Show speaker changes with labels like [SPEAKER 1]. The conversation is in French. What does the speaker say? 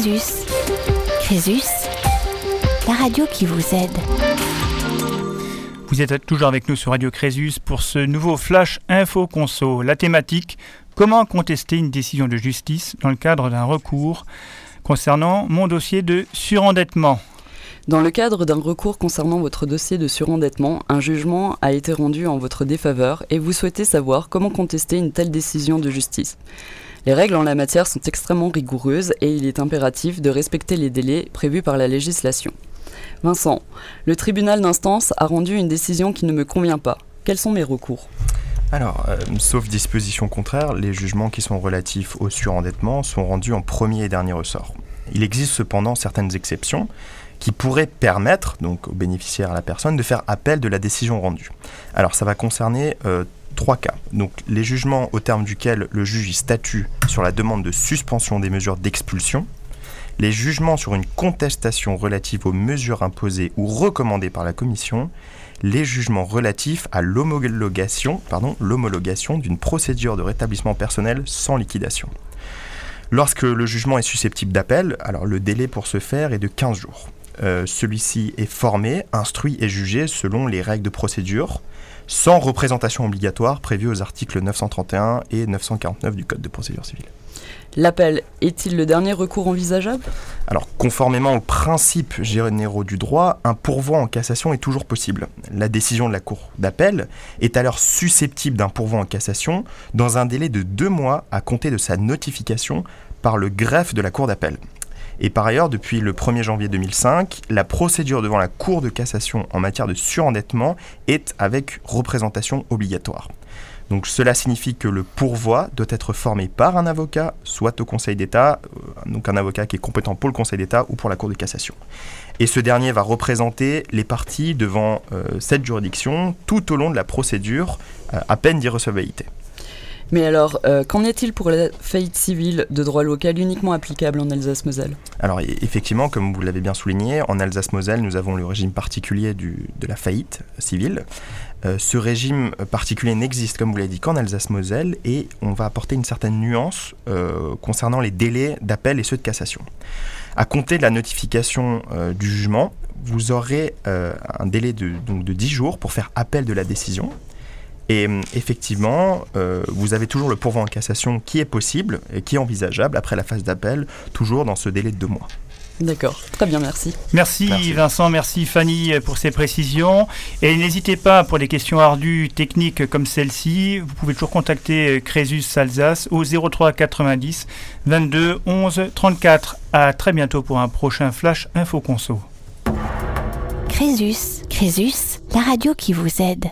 [SPEAKER 1] Crésus. Crésus, la radio qui vous aide.
[SPEAKER 2] Vous êtes toujours avec nous sur Radio Crésus pour ce nouveau Flash Info Conso. La thématique Comment contester une décision de justice dans le cadre d'un recours concernant mon dossier de surendettement?
[SPEAKER 3] Dans le cadre d'un recours concernant votre dossier de surendettement, un jugement a été rendu en votre défaveur et vous souhaitez savoir comment contester une telle décision de justice. Les règles en la matière sont extrêmement rigoureuses et il est impératif de respecter les délais prévus par la législation. Vincent, le tribunal d'instance a rendu une décision qui ne me convient pas. Quels sont mes recours?
[SPEAKER 4] Alors, euh, sauf disposition contraire, les jugements qui sont relatifs au surendettement sont rendus en premier et dernier ressort. Il existe cependant certaines exceptions qui pourraient permettre donc aux bénéficiaires à la personne de faire appel de la décision rendue. Alors ça va concerner euh, trois cas. Donc les jugements au terme duquel le juge statue sur la demande de suspension des mesures d'expulsion, les jugements sur une contestation relative aux mesures imposées ou recommandées par la commission, les jugements relatifs à l'homologation, l'homologation d'une procédure de rétablissement personnel sans liquidation. Lorsque le jugement est susceptible d'appel, alors le délai pour ce faire est de 15 jours. Euh, celui-ci est formé, instruit et jugé selon les règles de procédure, sans représentation obligatoire prévue aux articles 931 et 949 du Code de procédure civile.
[SPEAKER 3] L'appel est-il le dernier recours envisageable?
[SPEAKER 4] Alors, conformément aux principes généraux du droit, un pourvoi en cassation est toujours possible. La décision de la Cour d'appel est alors susceptible d'un pourvoi en cassation dans un délai de deux mois à compter de sa notification par le greffe de la Cour d'appel. Et par ailleurs, depuis le 1er janvier 2005, la procédure devant la Cour de cassation en matière de surendettement est avec représentation obligatoire. Donc cela signifie que le pourvoi doit être formé par un avocat, soit au Conseil d'État, euh, donc un avocat qui est compétent pour le Conseil d'État ou pour la Cour de cassation. Et ce dernier va représenter les parties devant euh, cette juridiction tout au long de la procédure euh, à peine d'irrecevabilité.
[SPEAKER 3] Mais alors, euh, qu'en est-il pour la faillite civile de droit local uniquement applicable en Alsace-Moselle?
[SPEAKER 4] Alors e-, effectivement, comme vous l'avez bien souligné, en Alsace-Moselle, nous avons le régime particulier de la faillite civile. Euh, ce régime particulier n'existe, comme vous l'avez dit, qu'en Alsace-Moselle et on va apporter une certaine nuance euh, concernant les délais d'appel et ceux de cassation. À compter de la notification du jugement, vous aurez un délai de, donc de 10 jours pour faire appel de la décision et euh, effectivement, euh, vous avez toujours le pourvoi en cassation qui est possible et qui est envisageable après la phase d'appel, toujours dans ce délai de deux mois.
[SPEAKER 3] D'accord, très bien, merci.
[SPEAKER 2] merci. Vincent, merci Fanny pour ces précisions. Et n'hésitez pas pour des questions ardues, techniques comme celle-ci, vous pouvez toujours contacter Crésus Alsace au 03 90 22 11 34. À très bientôt pour un prochain Flash Info Conso.
[SPEAKER 1] Crésus, Crésus, la radio qui vous aide.